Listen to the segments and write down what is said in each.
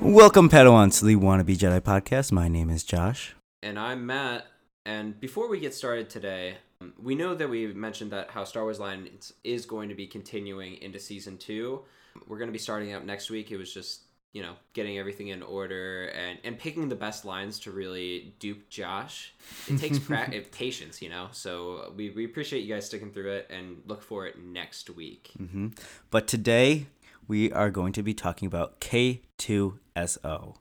Welcome, Padawans, to the Wannabe Jedi podcast. My name is Josh. And I'm Matt. And before we get started today, um, we know that we mentioned that how Star Wars Line is going to be continuing into season two. We're going to be starting up next week. It was just, you know, getting everything in order and, and picking the best lines to really dupe Josh. It takes pra- patience, you know? So we, we appreciate you guys sticking through it and look for it next week. hmm But today we are going to be talking about K2SO.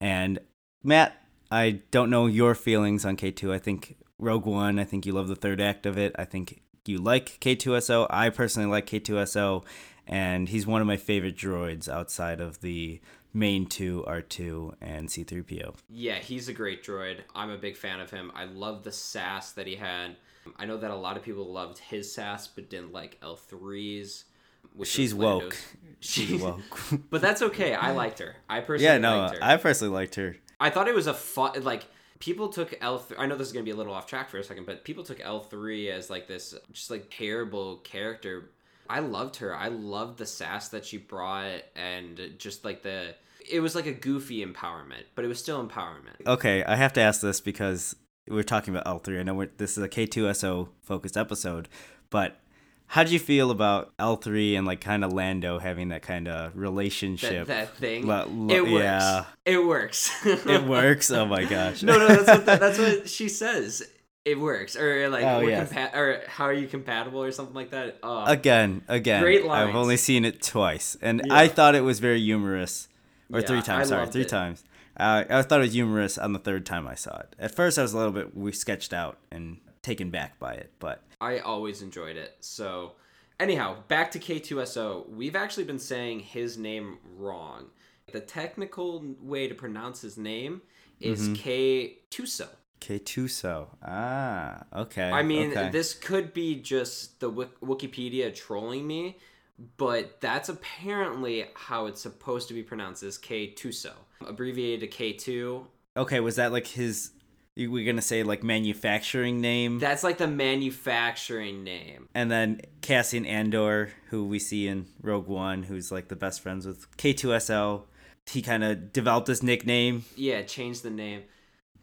And Matt, I don't know your feelings on K2. I think Rogue One, I think you love the third act of it. I think you like K2SO. I personally like K2SO, and he's one of my favorite droids outside of the main two R2 and C3PO. Yeah, he's a great droid. I'm a big fan of him. I love the sass that he had. I know that a lot of people loved his sass but didn't like L3's. She's woke. She's woke. but that's okay. I liked her. I personally yeah, no, liked her. I personally liked her. I thought it was a fun like people took L. I know this is gonna be a little off track for a second, but people took L three as like this just like terrible character. I loved her. I loved the sass that she brought and just like the. It was like a goofy empowerment, but it was still empowerment. Okay, I have to ask this because we're talking about L3. I know we're, this is a K2SO focused episode, but how did you feel about L3 and like kind of Lando having that kind of That, relationship? that thing. Lo- lo- it works. yeah. It works. It works. Oh my gosh. no, no, that's what that's what she says. It works, or like, Oh, yes. compa- or how are you compatible, or something like that. Uh, Again, again. Great I've only seen it twice, and Yeah. I thought it was very humorous. Or Yeah, three times. I Sorry, three it. times. Uh, I thought it was humorous on the third time I saw it. At first, I was a little bit we sketched out and taken back by it, but I always enjoyed it. So, anyhow, back to K2SO. We've actually been saying his name wrong. The technical way to pronounce his name is K2SO. K2SO. Ah, okay. I mean, okay. this could be just the Wik- Wikipedia trolling me, but that's apparently how it's supposed to be pronounced is K2SO. Abbreviated to K2. Okay, was that like his? We're gonna say like manufacturing name, That's like the manufacturing name. and then Cassian Andor, who we see in Rogue One, who's like the best friends with K2SO. He kind of developed this nickname. Yeah, change the name.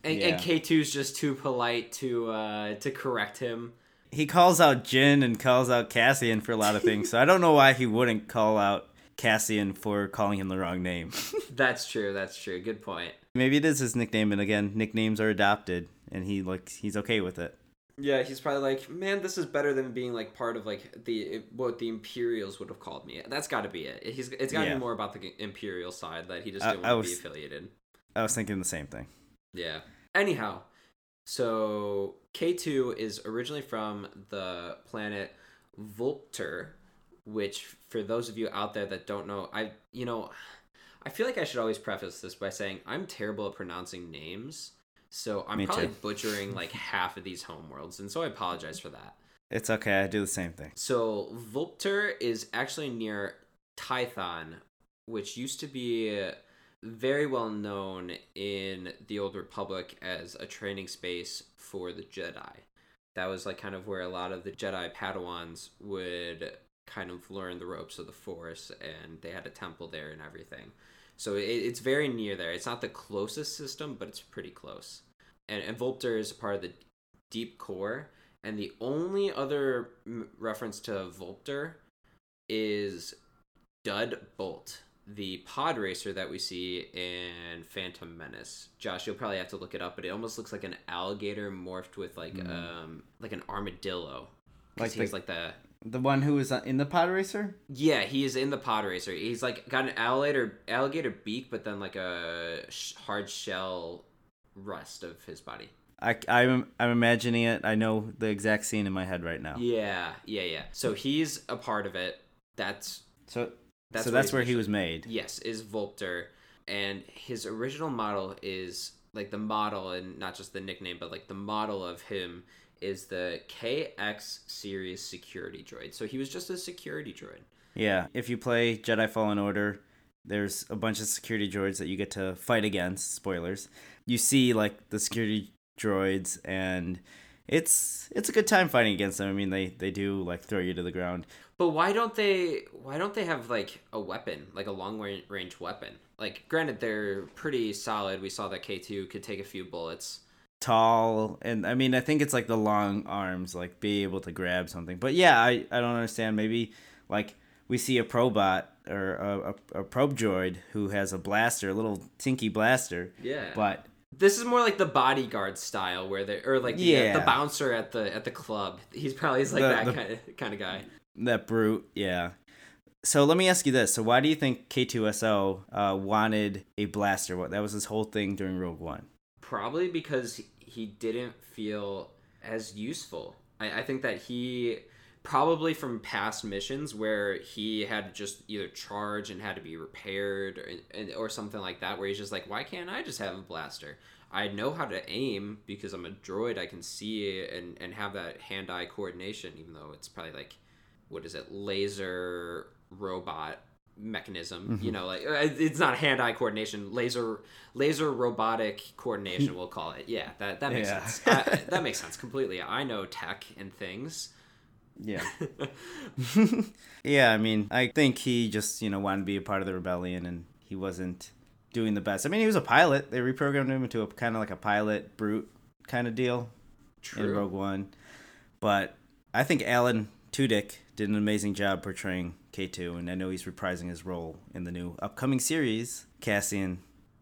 And, Yeah. and K2's just too polite to uh, to correct him. He calls out Jyn and calls out Cassian for a lot of things, so I don't know why he wouldn't call out Cassian for calling him the wrong name. That's true. That's true. Good point. Maybe it is his nickname, and again, nicknames are adopted, and he like he's okay with it. Yeah, he's probably like, man, this is better than being like part of like the what the Imperials would have called me. That's got to be it. He's it's got to Yeah. be more about the Imperial side that he just didn't I want to was- be affiliated. I was thinking the same thing. Yeah. Anyhow, so K2 is originally from the planet Vulpter, which for those of you out there that don't know, I you know, I feel like I should always preface this by saying I'm terrible at pronouncing names. So I'm Me probably too. butchering like half of these homeworlds, and so I apologize for that. It's okay. I do the same thing. So Vulpter is actually near Tython, which used to be very well known in the Old Republic as a training space for the Jedi. That was like kind of where a lot of the Jedi Padawans would kind of learned the ropes of the Force, and they had a temple there and everything. So it, it's very near there. It's not the closest system, but it's pretty close. And, and Vulpter is part of the Deep Core, and the only other m- reference to Vulpter is Dud Bolt, the pod racer that we see in Phantom Menace. Josh, you'll probably have to look it up, but it almost looks like an alligator morphed with like um like an armadillo. Like he has like the The one who was uh, in the pod racer. yeah, he is in the pod racer. He's like got an alligator alligator beak, but then like a sh- hard shell rest of his body. I I'm I'm imagining it. I know the exact scene in my head right now. Yeah, yeah, yeah. So he's a part of it. That's So That's so where that's where he was made. yes, is Vulpter, and his original model is like the model, and not just the nickname, but like the model of him is the KX series security droid. So he was just a security droid. Yeah, if you play Jedi Fallen Order, there's a bunch of security droids that you get to fight against. Spoilers. You see like the security droids and it's it's a good time fighting against them. I mean, they they do like throw you to the ground. But why don't they? Why don't they have like a weapon, like a long range weapon? like granted they're pretty solid. We saw that K2 could take a few bullets. Tall and I mean I think it's like the long arms, like be able to grab something. But yeah, I, I don't understand. Maybe like we see a probot or a, a, a probe droid who has a blaster, a little tinky blaster. Yeah. But This is more like the bodyguard style, where they or like the, Yeah. the bouncer at the at the club. He's probably is like The- that kind of kind of guy. That brute, yeah. So let me ask you this: So why do you think K2SO uh, wanted a blaster? What that was his whole thing during Rogue One. Probably because he didn't feel as useful. I, I think that he probably from past missions where he had to just either charge and had to be repaired or, or something like that, where he's just like, why can't I just have a blaster? I know how to aim because I'm a droid. I can see and, and have that hand eye coordination, even though it's probably like, what is it, laser robot mechanism you know like uh, it's not hand eye coordination laser laser robotic coordination we'll call it yeah that that makes Yeah. sense I, that makes sense completely i know tech and things Yeah. yeah, I mean, I think he just, you know, wanted to be a part of the rebellion and he wasn't doing the best. I mean, he was a pilot. They reprogrammed him into a kind of like a pilot brute kind of deal in true Rogue One. But I think Alan Tudyk did an amazing job portraying K2 and I know he's reprising his role in the new upcoming series, Cassian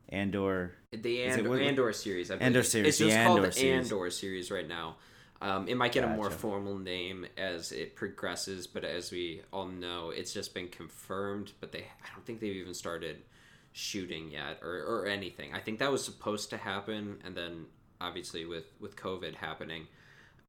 Andor. the Andor, what- Andor series I Andor series, it's the just Andor called series. Andor series right now um, it might get a more formal name as it progresses but as we all know it's just been confirmed but they i don't think they've even started shooting yet or, or anything i think that was supposed to happen and then obviously with with covid happening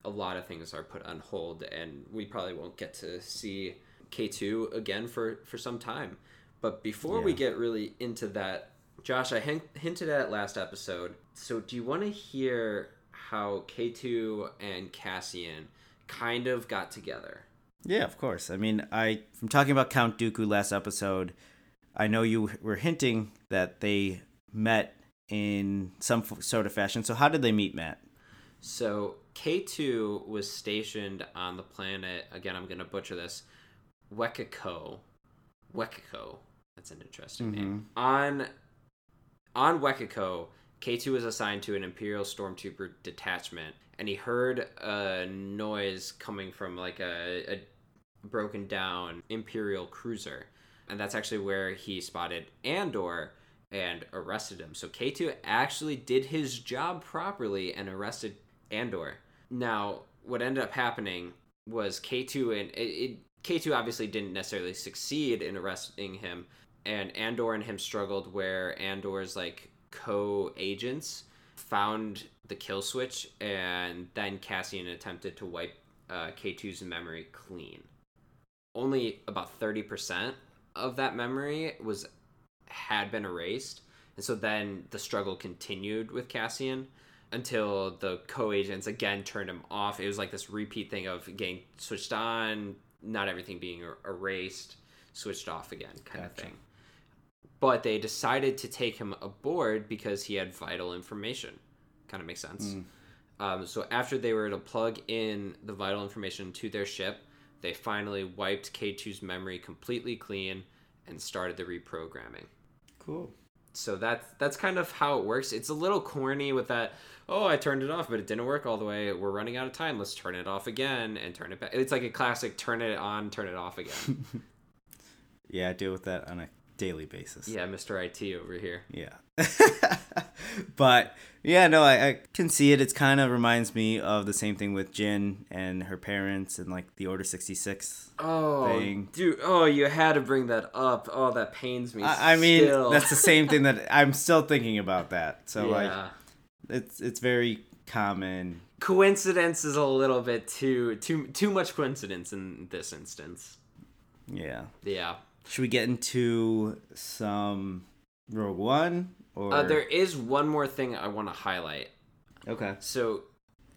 a lot of things are put on hold and we probably won't get to see k2 again for for some time but before we get really into that josh i hin- hinted at last episode so do you want to hear how k2 and cassian kind of got together Yeah, of course. I mean, I from talking about Count Dooku last episode, I know you were hinting that they met in some f- sort of fashion. So how did they meet, Matt? So K2 was stationed on the planet. Again, I'm gonna butcher this. Wecacoe. Wecacoe. That's an interesting name. Mm-hmm. On on Wecacoe, K2 was assigned to an Imperial Stormtrooper detachment, and he heard a noise coming from like a, a broken down Imperial cruiser, and that's actually where he spotted Andor and arrested him. So K2 actually did his job properly and arrested Andor. Now, what ended up happening was K2 and it, it, K2 obviously didn't necessarily succeed in arresting him, and Andor and him struggled where Andor's like co-agents found the kill switch, and then Cassian attempted to wipe uh, K2's memory clean. Only about thirty percent of that memory was had been erased, and so then the struggle continued with Cassian until the co-agents again turned him off. It was like this repeat thing of getting switched on, not everything being er- erased, switched off again, kind of thing. But they decided to take him aboard because he had vital information. Kind of makes sense. Um, so after they were to plug in the vital information to their ship, they finally wiped K2's memory completely clean and started the reprogramming Cool. So that's that's kind of how it works. It's a little corny with that oh i turned it off but it didn't work all the way. We're running out of time. Let's turn it off again and turn it back it's like a classic turn it on turn it off again. Yeah, I deal with that on a daily basis. yeah mr it over here Yeah. but yeah, no, I, I can see it. It kind of reminds me of the same thing with Jyn and her parents and like the Order 66. oh Thing. dude oh you had to bring that up oh that pains me I, I mean, still. that's the same thing that I'm still thinking about that. So like it's it's very common. coincidence is a little bit too too too much coincidence in this instance Yeah. yeah Should we get into some Rogue One or uh, there is one more thing i want to highlight Okay. So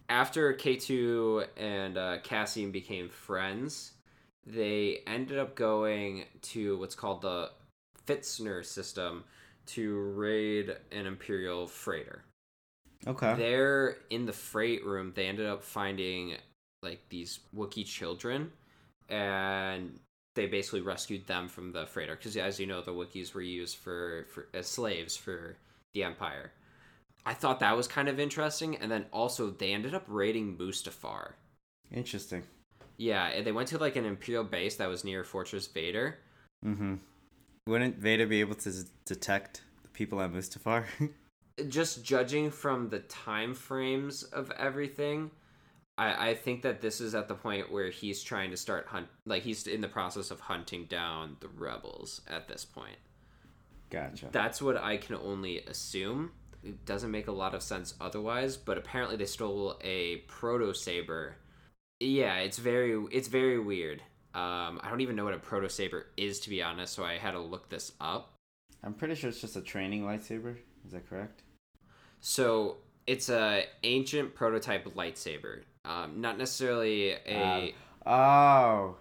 after K2 and uh, Cassian became friends, they ended up going to what's called the Fitzner system to raid an Imperial freighter. Okay. There in the freight room, they ended up finding like these Wookiee children, and they basically rescued them from the freighter because as you know the Wookiees were used for, for as slaves for the Empire. I thought that was kind of interesting, and then also they ended up raiding Mustafar. Interesting. Yeah, they went to like an Imperial base that was near Fortress Vader. Mm-hmm. Wouldn't Vader be able to s- detect the people at Mustafar? Just judging from the time frames of everything, I, I think that this is at the point where he's trying to start hunt like he's in the process of hunting down the rebels at this point. gotcha. That's what I can only assume. It doesn't make a lot of sense otherwise, but apparently they stole a proto saber. Yeah, it's very it's very weird. Um, I don't even know what a proto saber is to be honest, so I had to look this up. I'm pretty sure it's just a training lightsaber. Is that correct? So it's a ancient prototype lightsaber, um, not necessarily a. Oh,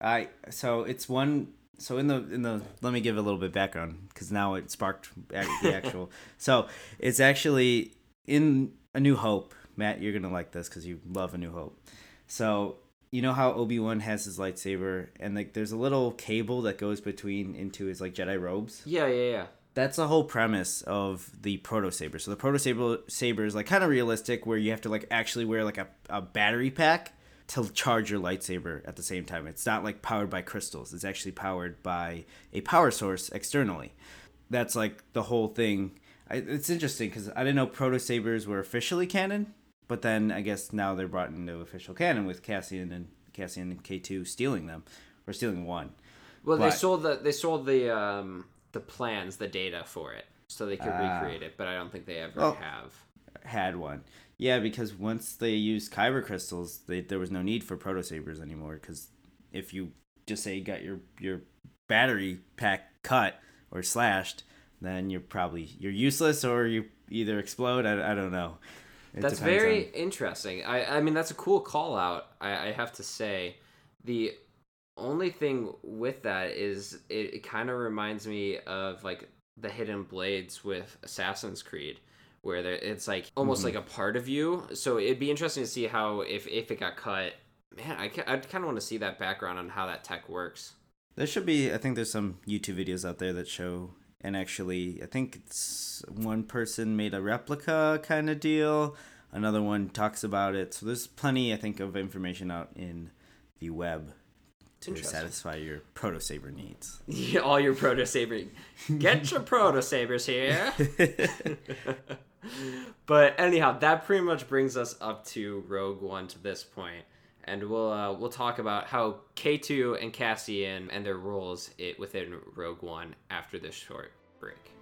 I so it's one. So in the in the let me give a little bit background because now it sparked the actual. so it's actually in A New Hope. Matt, you're gonna like this because you love A New Hope. So you know how Obi Wan has his lightsaber and like there's a little cable that goes between into his like Jedi robes. yeah, yeah, yeah. That's the whole premise of the proto saber. So the proto saber saber is like kind of realistic, where you have to like actually wear like a, a battery pack to charge your lightsaber at the same time. It's not like powered by crystals. It's actually powered by a power source externally. That's like the whole thing. I, it's interesting because I didn't know proto sabers were officially canon, but then I guess now they're brought into official canon with Cassian and Cassian and K two stealing them or stealing one. Well, they But- sold the they sold the um the plans, the data for it, so they could Ah. recreate it. But I don't think they ever Oh. have. had one. Yeah, because once they used kyber crystals, they, there was no need for proto sabers anymore. Because if you just say you got your your battery pack cut or slashed, then you're probably you're useless or you either explode. I, I don't know. It That's very on- interesting. I I mean that's a cool call out. I, I have to say, the only thing with that is it, it kind of reminds me of like the hidden blades with Assassin's Creed. Where there, it's like almost Mm-hmm. like a part of you, so it'd be interesting to see how if if it got cut, man, I I'd kind of want to see that background on how that tech works. There should be. I think there's some YouTube videos out there that show. And actually, I think it's one person made a replica kind of deal. Another one talks about it. So there's plenty, I think, of information out in the web to satisfy your proto saber needs. Yeah, all your proto saber. Get your proto sabers here. but anyhow, that pretty much brings us up to Rogue One to this point, and we'll uh, we'll talk about how K two and Cassian and their roles it within Rogue One after this short break.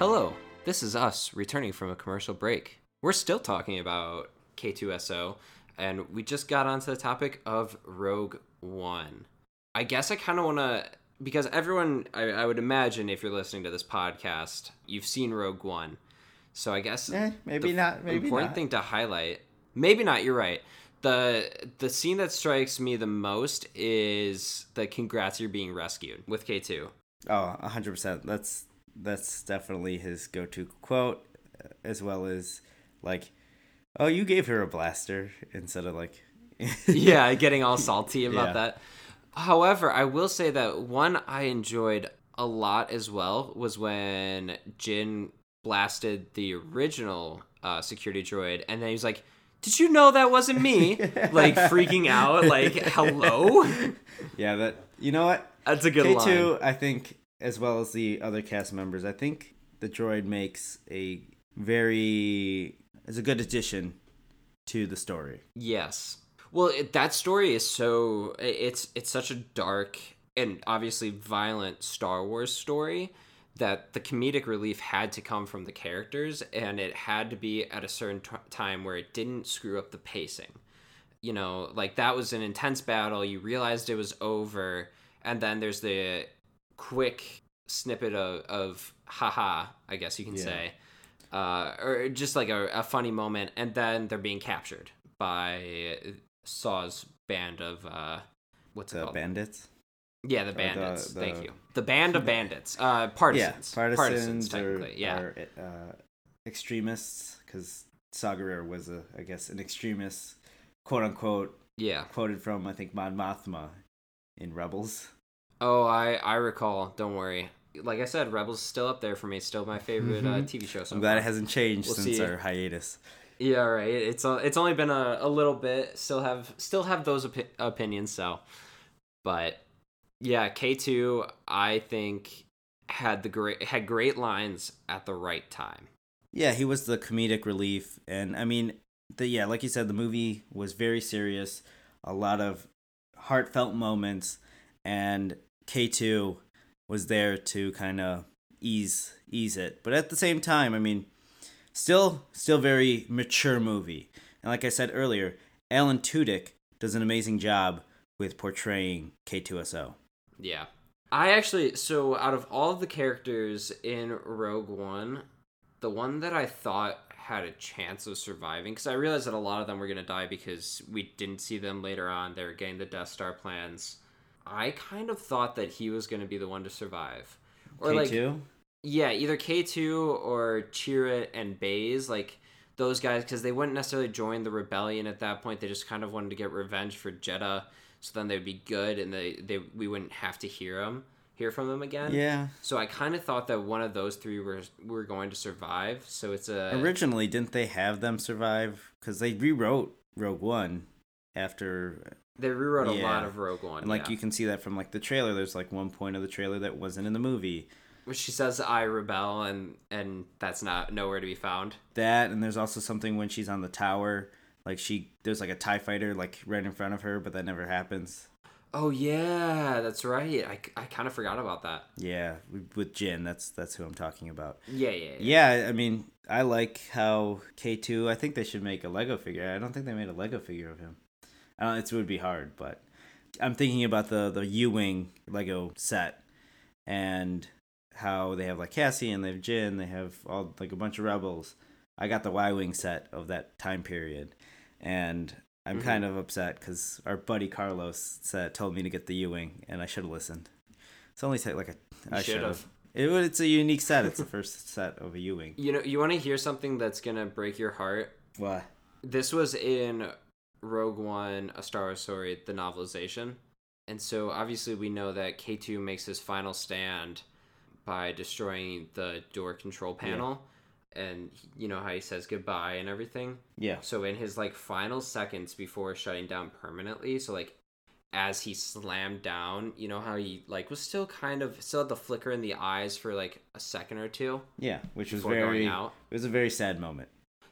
Hello, this is us returning from a commercial break. We're still talking about K2SO, and we just got onto the topic of Rogue One. I guess I kind of want to, because everyone, I, I would imagine if you're listening to this podcast, you've seen Rogue One. So I guess Eh, maybe the not, maybe important not. thing to highlight, maybe not. You're right. the The scene that strikes me the most is the "Congrats, you're being rescued" with K two. Oh, hundred percent. That's that's definitely his go-to quote, as well as like, "Oh, you gave her a blaster," instead of like, yeah, getting all salty about Yeah. that. However, I will say that one I enjoyed a lot as well was when Jyn blasted the original uh, security droid, and then he was like, "Did you know that wasn't me?" like freaking out, like, "Hello." yeah, that you know what That's a good K line. I think, as well as the other cast members, I think the droid makes a very is a good addition to the story. Yes. Well, it, that story is so it's it's such a dark and obviously violent Star Wars story that the comedic relief had to come from the characters and it had to be at a certain t- time where it didn't screw up the pacing. You know, like that was an intense battle, you realized it was over and then there's the quick snippet of of haha, I guess you can Yeah. say. Uh, or just like a, a funny moment, and then they're being captured by Saw's band of uh, what's it called? bandits. Yeah, the the- bandits. the- Thank you. The band of bandits. Uh, partisans. Yeah, partisans, technically. or, yeah. or uh, extremists, because Saw Gerrera was a, I guess, an extremist, quote unquote, yeah. quoted from I think Mon Mothma in Rebels. Oh, I I recall. Don't worry. Like I said, Rebels is still up there for me. Still my favorite uh, Mhm. TV show. So I'm glad far. it hasn't changed We'll since see. our hiatus. Yeah, right. It's uh, it's only been a, a little bit. Still have still have those opi- opinions. So, but yeah, K two I think had the great had great lines at the right time. Yeah, he was the comedic relief, and I mean, the yeah, like you said, the movie was very serious, a lot of heartfelt moments, and K two was there to kind of ease ease it, but at the same time, I mean, still still very mature movie, and like I said earlier, Alan Tudyk does an amazing job with portraying K two S O. Yeah. I actually so out of all of the characters in Rogue One, the one that I thought had a chance of surviving because I realized that a lot of them were going to die because we didn't see them later on. They were getting the Death Star plans. I kind of thought that he was going to be the one to survive. Or K like yeah, either K2 or Chirrut and Baze, like those guys, because they wouldn't necessarily join the rebellion at that point. They just kind of wanted to get revenge for Jedha, so then they'd be good, and they, they we wouldn't have to hear them, hear from them again. Yeah. So I kind of thought that one of those three were were going to survive. So it's a Originally, didn't they have them survive? Because they rewrote Rogue One after, they rewrote a lot of Rogue One, and like yeah. you can see that from like the trailer. There's like one point of the trailer that wasn't in the movie. Which she says I rebel, and and that's not nowhere to be found. That and there's also something when she's on the tower, like she there's like a Tie fighter like right in front of her, but that never happens. Oh yeah, that's right. I, I kind of forgot about that. Yeah, with Jyn, that's that's who I'm talking about. Yeah, yeah, yeah. Yeah, I mean, I like how K2. I think they should make a Lego figure. I don't think they made a Lego figure of him. Don't, it would be hard, but I'm thinking about the the U wing Lego set and how they have like Cassian, they have Jyn, they have all like a bunch of rebels. I got the Y wing set of that time period, and I'm Mhm. kind of upset because our buddy Carlos said told me to get the U wing, and I should have listened. It's only take like a I should have. It, it's a unique set. It's the first set of a U wing. You know, you want to hear something that's gonna break your heart? Why? This was in Rogue One: A Star Wars Story, the novelization, and so obviously we know that K two makes his final stand by destroying the door control panel, and you know how he says goodbye and everything. Yeah. So in his like final seconds before shutting down permanently, so like as he slammed down, you know how he like was still kind of still had the flicker in the eyes for like a second or two Yeah, which was very. going out. It was a very sad moment.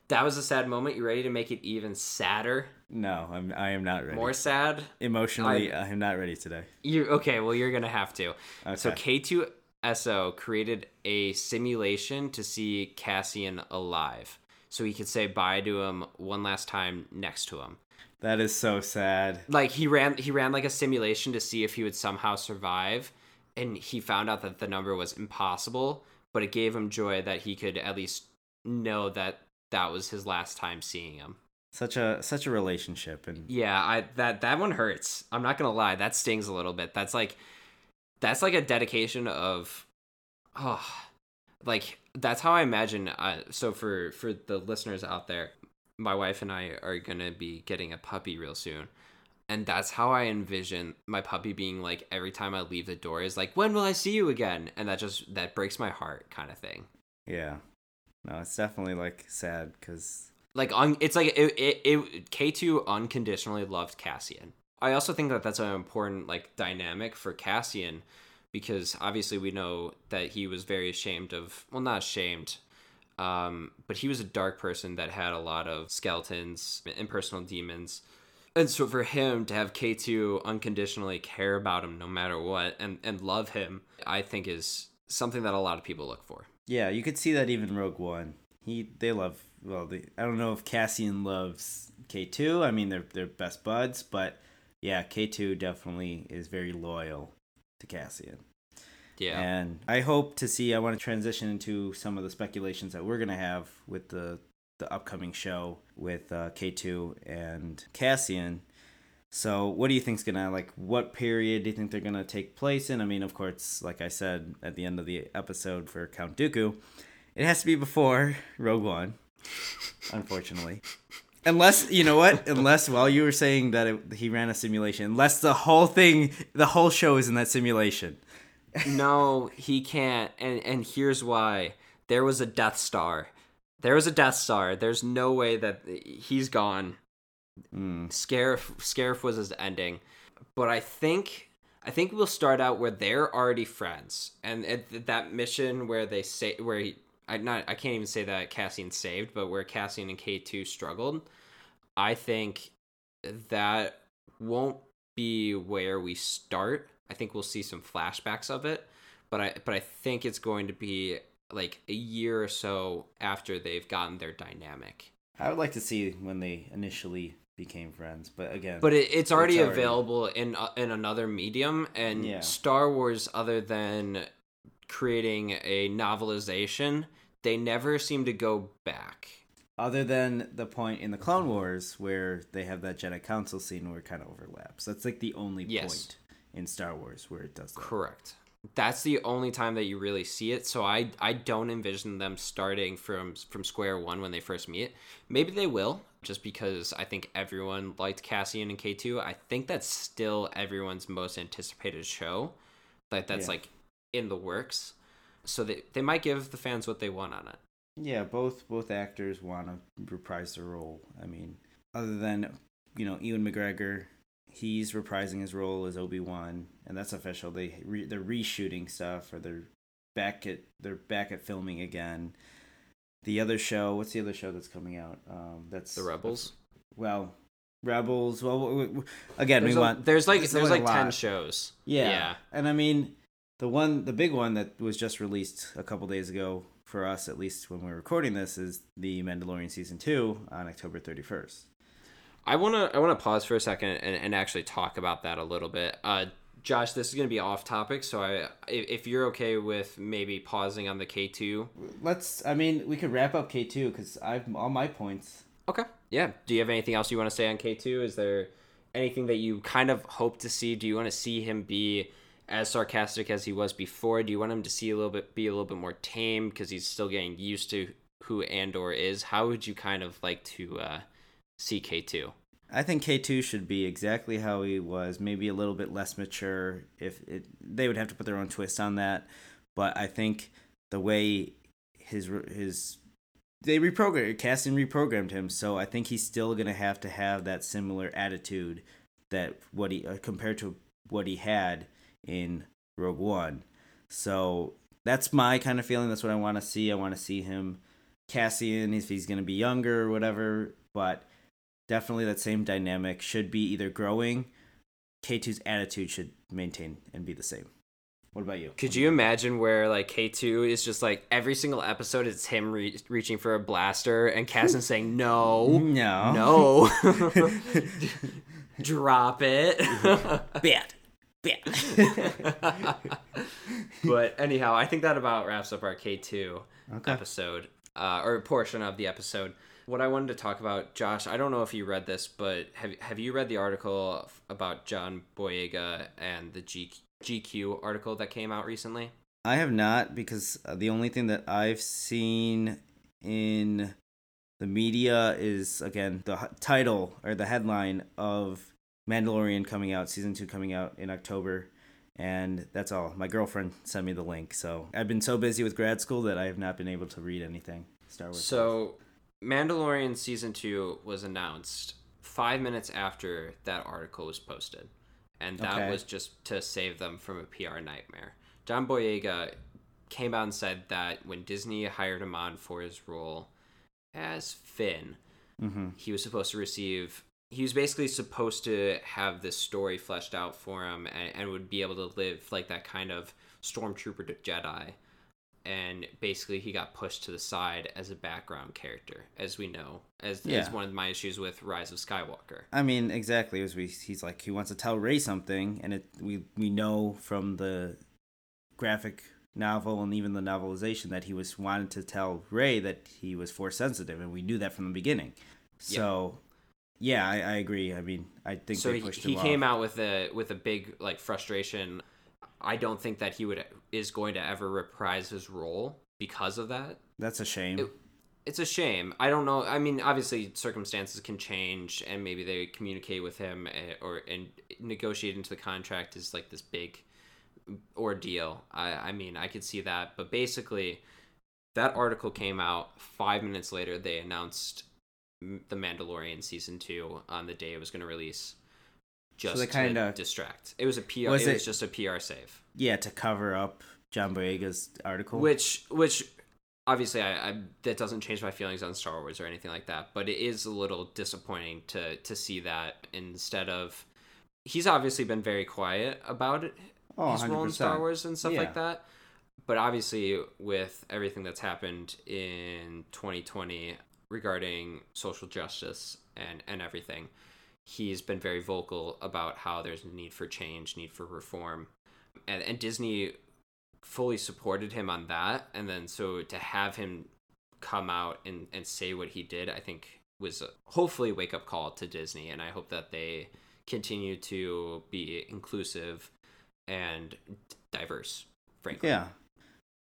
That was a sad moment. You ready to make it even sadder? No, I'm. I am not ready. More sad? Emotionally, I, am not ready today. You okay, well you're gonna have to. Okay. So K2SO created a simulation to see Cassian alive. So he could say bye to him one last time next to him. that is so sad. like he ran he ran like a simulation to see if he would somehow survive and he found out that the number was impossible but it gave him joy that he could at least know that that was his last time seeing him. Such a such a relationship, and yeah i that that one hurts. I'm not gonna lie that stings a little bit. That's like that's like a dedication of oh like that's how i imagine uh, so for for the listeners out there my wife and i are gonna be getting a puppy real soon. And that's how i envision my puppy being like every time i leave the door is like when will i see you again? And that just that breaks my heart kind of thing. Yeah, no, it's definitely like sad because like un, it's like it, it, it k2 unconditionally loved cassian. I also think that that's an important like dynamic for cassian because obviously we know that he was very ashamed of well not ashamed um, but he was a dark person that had a lot of skeletons impersonal demons. And so for him to have k2 unconditionally care about him no matter what and, and love him i think is something that a lot of people look for yeah, you could see that even Rogue One. He they love well. They, I don't know if Cassian loves K two. I mean, they're they're best buds, but yeah, K two definitely is very loyal to Cassian. yeah And I hope to see. I want to transition into some of the speculations that we're gonna have with the the upcoming show with uh, K2 and Cassian. So, what do you think's gonna like? What period do you think they're gonna take place in? I mean, of course, like I said at the end of the episode for Count Dooku, it has to be before Rogue One, unfortunately. Unless you know what? Unless while you were saying that it, he ran a simulation, unless the whole thing, the whole show is in that simulation. no, he can't, and and here's why. There was a Death Star. There was a Death Star. There's no way that he's gone. Mm. Scarif Scarif was his ending, but I think I think we'll start out where they're already friends, and at that mission where they say where he I not I can't even say that Cassian saved, but where Cassian and K two struggled, I think that won't be where we start. I think we'll see some flashbacks of it, but I but I think it's going to be like a year or so after they've gotten their dynamic. I would like to see when they initially became friends, but again, but it, it's, already it's, already available in uh, in another medium, and yeah. Star Wars, other than creating a novelization, they never seem to go back. Other than the point in the Clone Wars where they have that Jedi Council scene where it kind of overlaps. That's like the only yes. point in Star Wars where it does that. Correct that's the only time that you really see it. So I I don't envision them starting from from square one when they first meet. Maybe they will, just because I think everyone liked Cassian and K two. I think that's still everyone's most anticipated show. That that's yeah. like in the works. So they they might give the fans what they want on it. Yeah, both both actors want to reprise their role. I mean, other than you know Ewan McGregor he's reprising his role as Obi Wan, and that's official. They re- they're reshooting stuff, or they're back at they're back at filming again. The other show, what's the other show that's coming out? Um, that's the Rebels. Well, Rebels. Well, again, there's we a, want there's like there's, there's like ten shows. Yeah. yeah, and I mean the one the big one that was just released a couple days ago for us, at least when we're recording this, is the Mandalorian season two on October thirty first. I wanna I wanna pause for a second and, and actually talk about that a little bit. Uh, Josh, this is gonna be off topic, so I if you're okay with maybe pausing on the K two. Let's. I mean, we could wrap up K two because I've all my points. Okay. Yeah. Do you have anything else you want to say on K two? Is there anything that you kind of hope to see? Do you want to see him be as sarcastic as he was before? Do you want him to see a little bit be a little bit more tame because he's still getting used to who Andor is? How would you kind of like to uh, see K two? I think K two should be exactly how he was, maybe a little bit less mature. If it, they would have to put their own twist on that, but I think the way his his they reprogrammed Cassian reprogrammed him, so I think he's still gonna have to have that similar attitude that what he uh, compared to what he had in Rogue One. So that's my kind of feeling. That's what I want to see. I want to see him Cassian if he's gonna be younger or whatever, but definitely that same dynamic should be either growing. K2's attitude should maintain and be the same. What about you? Could you imagine where like K2 is just like every single episode it's him re- reaching for a blaster and Cassian saying no, no, no, drop it, bad, bad. but anyhow, I think that about wraps up our K2 okay. episode uh, or portion of the episode what I wanted to talk about, Josh, I don't know if you read this, but have have you read the article about John Boyega and the G, GQ article that came out recently? I have not because uh, the only thing that I've seen in the media is again the title or the headline of Mandalorian coming out, season 2 coming out in October. And that's all. My girlfriend sent me the link. So I've been so busy with grad school that I have not been able to read anything Star Wars. So Mandalorian season two was announced five minutes after that article was posted, and that okay. was just to save them from a PR nightmare. John Boyega came out and said that when Disney hired him on for his role as Finn, mm-hmm. he was supposed to receive. He was basically supposed to have this story fleshed out for him, and, and would be able to live like that kind of stormtrooper to Jedi and basically he got pushed to the side as a background character, as we know, as, yeah. as one of my issues with Rise of Skywalker. I mean, exactly as we he's like he wants to tell Rey something, and it we we know from the graphic novel and even the novelization that he was wanted to tell Rey that he was force sensitive, and we knew that from the beginning. So Yeah, I, I agree. I mean, I think so he, he came off. out with a with a big like frustration. I don't think that he would is going to ever reprise his role because of that. That's a shame. It- It's a shame. I don't know. I mean, obviously circumstances can change, and maybe they communicate with him eh, or and negotiate into the contract is like this big ordeal. I I mean, I could see that, but basically, that article came out five minutes later. They announced the Mandalorian season two on the day it was going to release. Just they to kinda- distract. It was a PR. Was it, was just a PR save. yeah, to cover up John Boyega's article. Which which obviously I, I that doesn't change my feelings on Star Wars or anything like that, but it is a little disappointing to to see that instead of he's obviously been very quiet about it, oh, his role in Star Wars and stuff Yeah. like that. But obviously with everything that's happened in 2020 regarding social justice and and everything, he's been very vocal about how there's a need for change, need for reform. And and Disney fully supported him on that and then so to have him come out and and say what he did, I think was hopefully a wake up call to Disney and I hope that they continue to be inclusive and diverse, frankly. Yeah.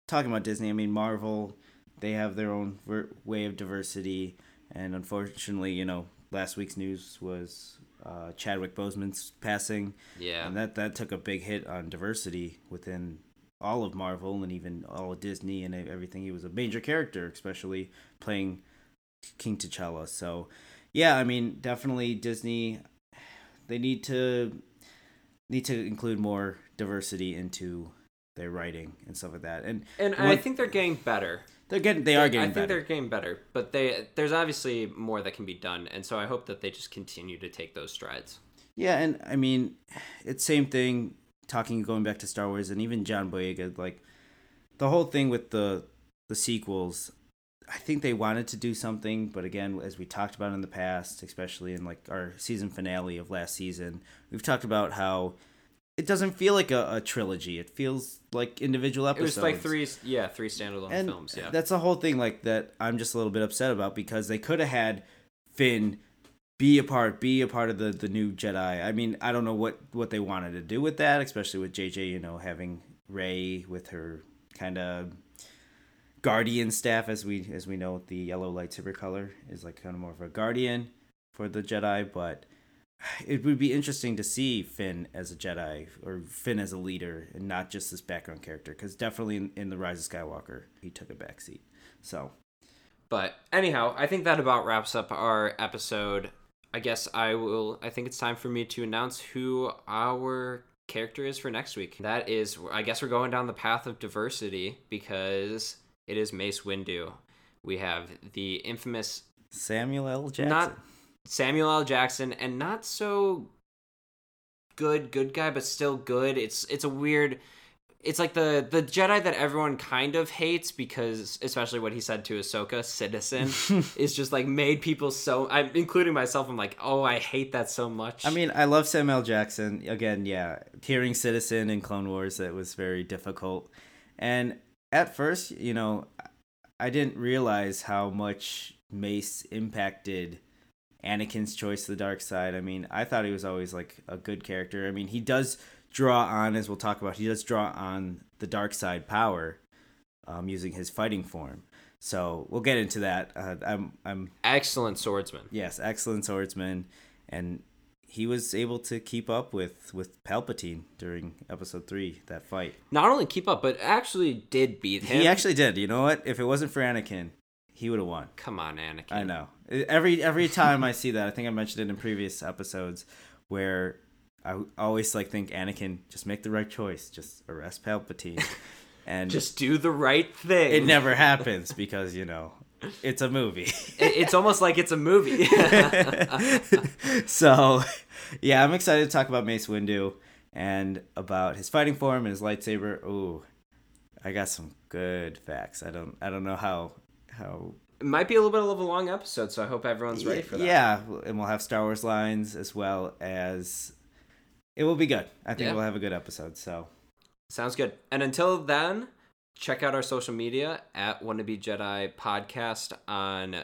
Talking about Disney, I mean, Marvel, they have their own way of diversity. And unfortunately, you know, last week's news was uh, Chadwick Boseman's passing. Yeah. And that, that took a big hit on diversity within all of Marvel and even all of Disney and everything. He was a major character, especially playing King T'Challa. So, yeah, I mean, definitely Disney. They need to need to include more diversity into their writing and stuff like that. And and I think they're getting better. They're getting they are getting I think better. they're getting better, but they there's obviously more that can be done, and so I hope that they just continue to take those strides. Yeah, and I mean, it's same thing. Talking going back to Star Wars and even John Boyega, like the whole thing with the the sequels. I think they wanted to do something, but again, as we talked about in the past, especially in like our season finale of last season, we've talked about how it doesn't feel like a, a trilogy. It feels like individual episodes. It was like three, yeah, three standalone and films. Yeah, that's the whole thing like that i'm just a little bit upset about because they could have had finn be a part be a part of the the new jedi i mean i don't know what what they wanted to do with that especially with jj you know having rey with her kind of guardian staff as we as we know the yellow lightsaber color is like kind of more of a guardian for the jedi but it would be interesting to see Finn as a Jedi or Finn as a leader and not just this background character because definitely in, in the Rise of Skywalker he took a backseat. So But anyhow, I think that about wraps up our episode. I guess I will. I think it's time for me to announce who our character is for next week. That is, I guess we're going down the path of diversity because it is Mace Windu. We have the infamous Samuel L. Jackson. not Samuel L. Jackson, and not so good good guy, but still good. It's it's a weird. It's like the the Jedi that everyone kind of hates because, especially what he said to Ahsoka, citizen, is just like made people so. I'm including myself. I'm like, oh, I hate that so much. I mean, I love Samuel L. Jackson. Again, yeah, hearing Citizen in Clone Wars that was very difficult. And at first, you know, I didn't realize how much Mace impacted Anakin's choice to the dark side. I mean, I thought he was always like a good character. I mean, he does draw on, as we'll talk about, he does draw on the dark side power um, using his fighting form. So we'll get into that. Uh, I'm, I'm, excellent swordsman. yes, excellent swordsman, and he was able to keep up with with Palpatine during Episode Three. That fight, Not only keep up, but actually did beat him. he actually did. You know what? If it wasn't for Anakin, he would have won. Come on, Anakin. I know. Every every time I see that, I think I mentioned it in previous episodes, where I always like think Anakin just make the right choice, just arrest Palpatine, and Just do the right thing. it never happens because you know it's a movie. It's almost like it's a movie. so, yeah, I'm excited to talk about Mace Windu and about his fighting form and his lightsaber. Ooh, I got some good facts. I don't I don't know how how It might be a little bit of a long episode, so I hope everyone's ready for that. Yeah, and we'll have Star Wars lines as well as it will be good. I think Yeah. we'll have a good episode. So Sounds good. And until then, check out our social media at Wannabe Jedi Podcast on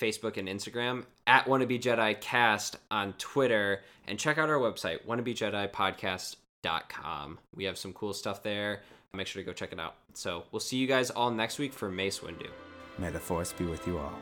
Facebook and Instagram, at Wannabe Jedi Cast on Twitter, and check out our website, wannabejedi.podcast.com. We have some cool stuff there. Make sure to go check it out. So we'll see you guys all next week for Mace Windu. May the force be with you all.